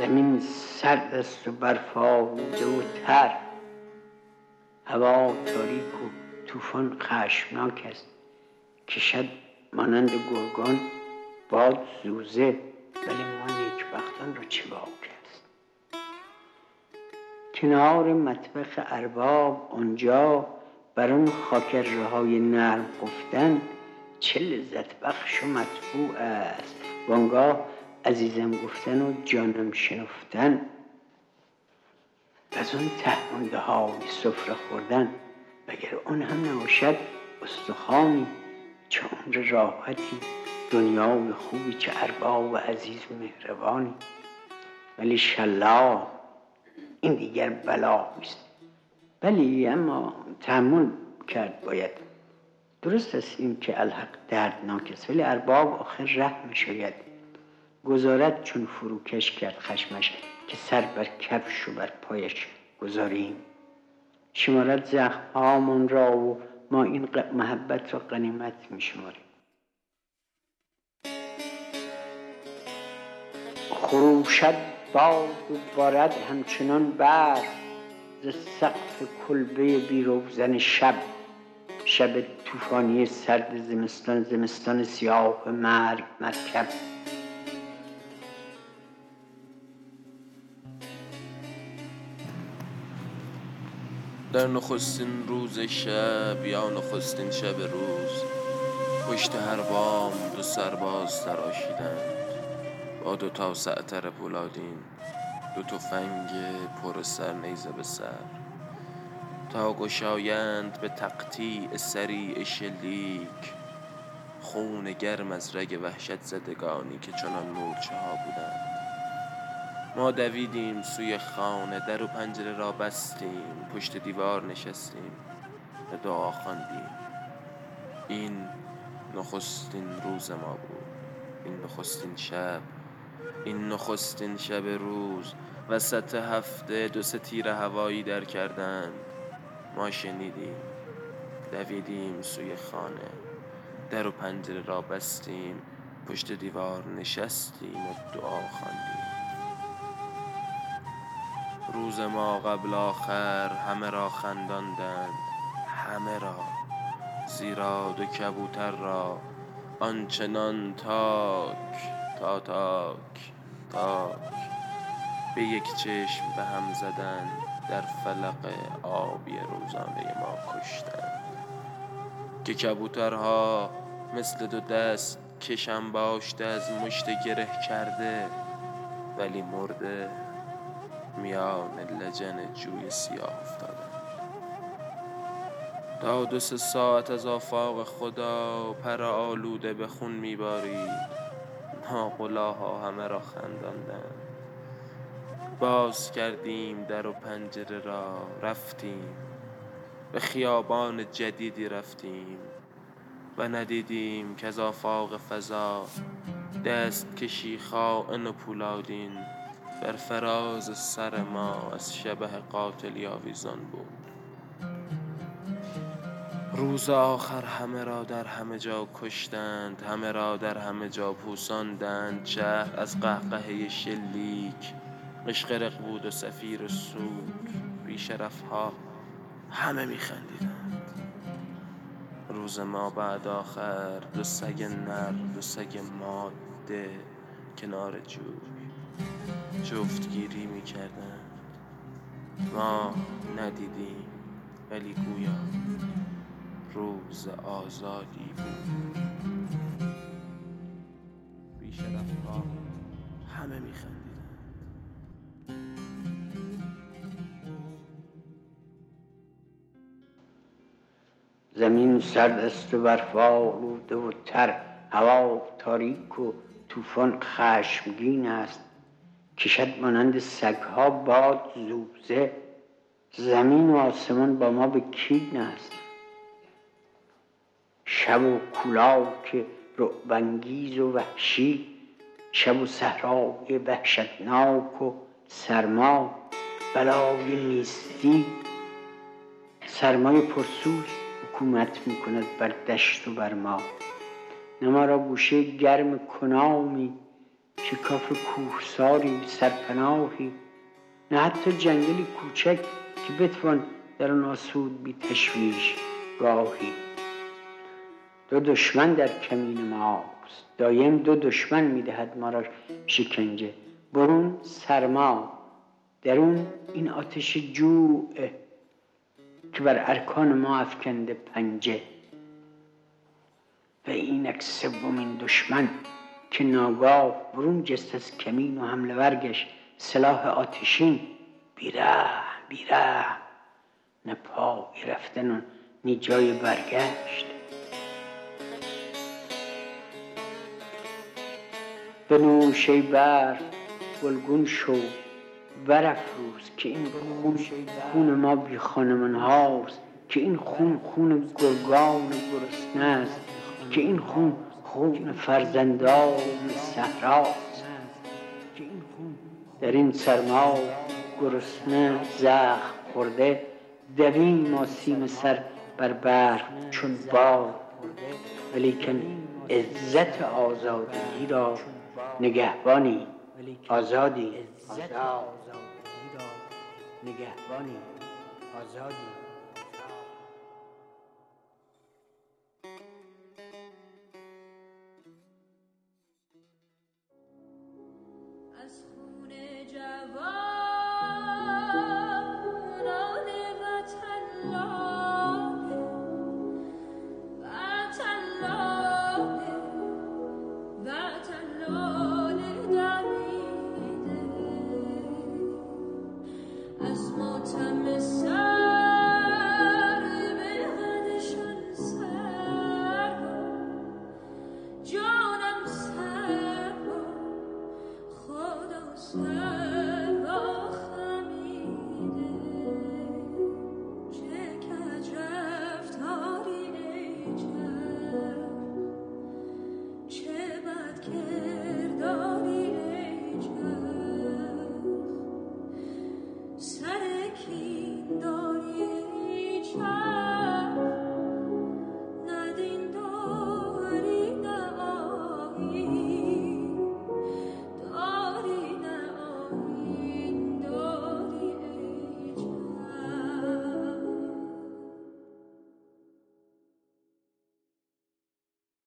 زمین سرد است و برف آلوده و تر. هوا تاریک و طوفان خشمناک است. کشد مانند گرگان باد زوزه ولی ما نیکبختان را چه است؟ کنار مطبخ ارباب آنجا بر آن خاکره های نرم گفتن چه لذت بخش و مطبوع است. وانگاه عزیزم گفتن و جانم شنفتن. از اون تهمانده های سفره خوردن وگر اون هم نباشد استخوانی چه عمر راحتی دنیای خوبی چه ارباب و عزیز مهربانی. ولی شلا این دیگر بلا است ولی اما تحمل کرد باید. درست است این که الحق دردناک است ولی ارباب آخر رحم شاید. گذارد چون فروکش کرد خشمش که سر بر کفش و بر پایش گذاریم. شمارت زخم را و ما این محبت را قنیمت می شماریم خروشد باد و بارد همچنان بر ز سقف کلبه بیروزن شب. شب طوفانی سرد زمستان زمستان سیاه مرگ مرکب. در نخستین روز شب یا نخستین شب روز پشت هر بام دو سرباز تراشیدند با دو تا سعتر پولادین دو تفنگ پر سر نیزه به سر. تا گشایند به تقطیع سریع شلیک خون گرم از رگ وحشت زدگانی که چنان مورچه ها بودند. ما دویدیم سوی خانه در و پنجره را بستیم پشت دیوار نشستیم و دعا خواندیم. این نخستین روز ما بود. این نخستین شب این نخستین شب روز. وسط هفته دو سه تیر هوایی در کردند ما شنیدیم دویدیم سوی خانه. در و پنجره را بستیم پشت دیوار نشستیم و دعا خواندیم. روز ما قبل آخر همه را خنداندند. همه را زیرا دو کبوتر را. آنچنان تاک تا تاک تاک. به یک چشم به هم زدن در فلق آبی روزانه ما کشتند. که کبوترها مثل دو دست کشم باشته از مشت گره کرده ولی مرده میان لجن جوی سیاه افتادن. تا دو سه ساعت از آفاق خدا پر آلوده به خون میبارید ناقلاها همه را خنداندند باز کردیم در و پنجره را رفتیم. به خیابان جدیدی رفتیم و ندیدیم که از آفاق فضا دست کشی خائن و پولادین بر فراز سر ما از شبه قاتل آویزان بود. روز آخر همه را در همه جا کشتند همه را در همه جا پوساندند. شهر از قهقهه شلیک مشقرق بود و سفیر سود. بیشرف ها همه میخندیدند روز ما بعد آخر دو سگ نر دو سگ ماده کنار جوی جفتگیری می‌کردن ما ندیدیم ولی گویا روز آزادی بود. ها همه میخندیدن زمین سرد است و برف آلوده و تر هوا تاریک و طوفان خشمگین است. کشد مانند سگها باد زوزه. زمین و آسمان با ما به کین است شب و کولاک رعبانگیز و وحشی شب و صحرای وحشتناک و سرما بلای نیستی. سرمای پرسوز حکومت می کند بر دشت و بر ما. نه را گوشه گرم کنامی شکاف کوهساری سرپناهی نه حتی جنگلی کوچک که بتوان در آن آسود بی تشویش راهی. دو دشمن در کمین ماست دایم دو دشمن می‌دهد ما را شکنجه. برون سرما. درون این آتش جوع که بر ارکان ما افکنده پنجه. و اینک سومین دشمن که ناگاه برون جست از کمین و حمله ورگش سلاح آتشین. بیره بیره. نه پای رفتن و نی جای برگشت. بنوش ای برف گلگون شو. برافروز که این خون خون ما بی خانمان هاست که این خون خون گرگان گرسنه است. که این خون خون فرزندان صحراست در این سرما گرسنه زخم خورده دویم ما سیم سر بر برق چون بار ولیکن عزت آزادگی را نگهبانی. آزادی. نگهبانی. آزادی. us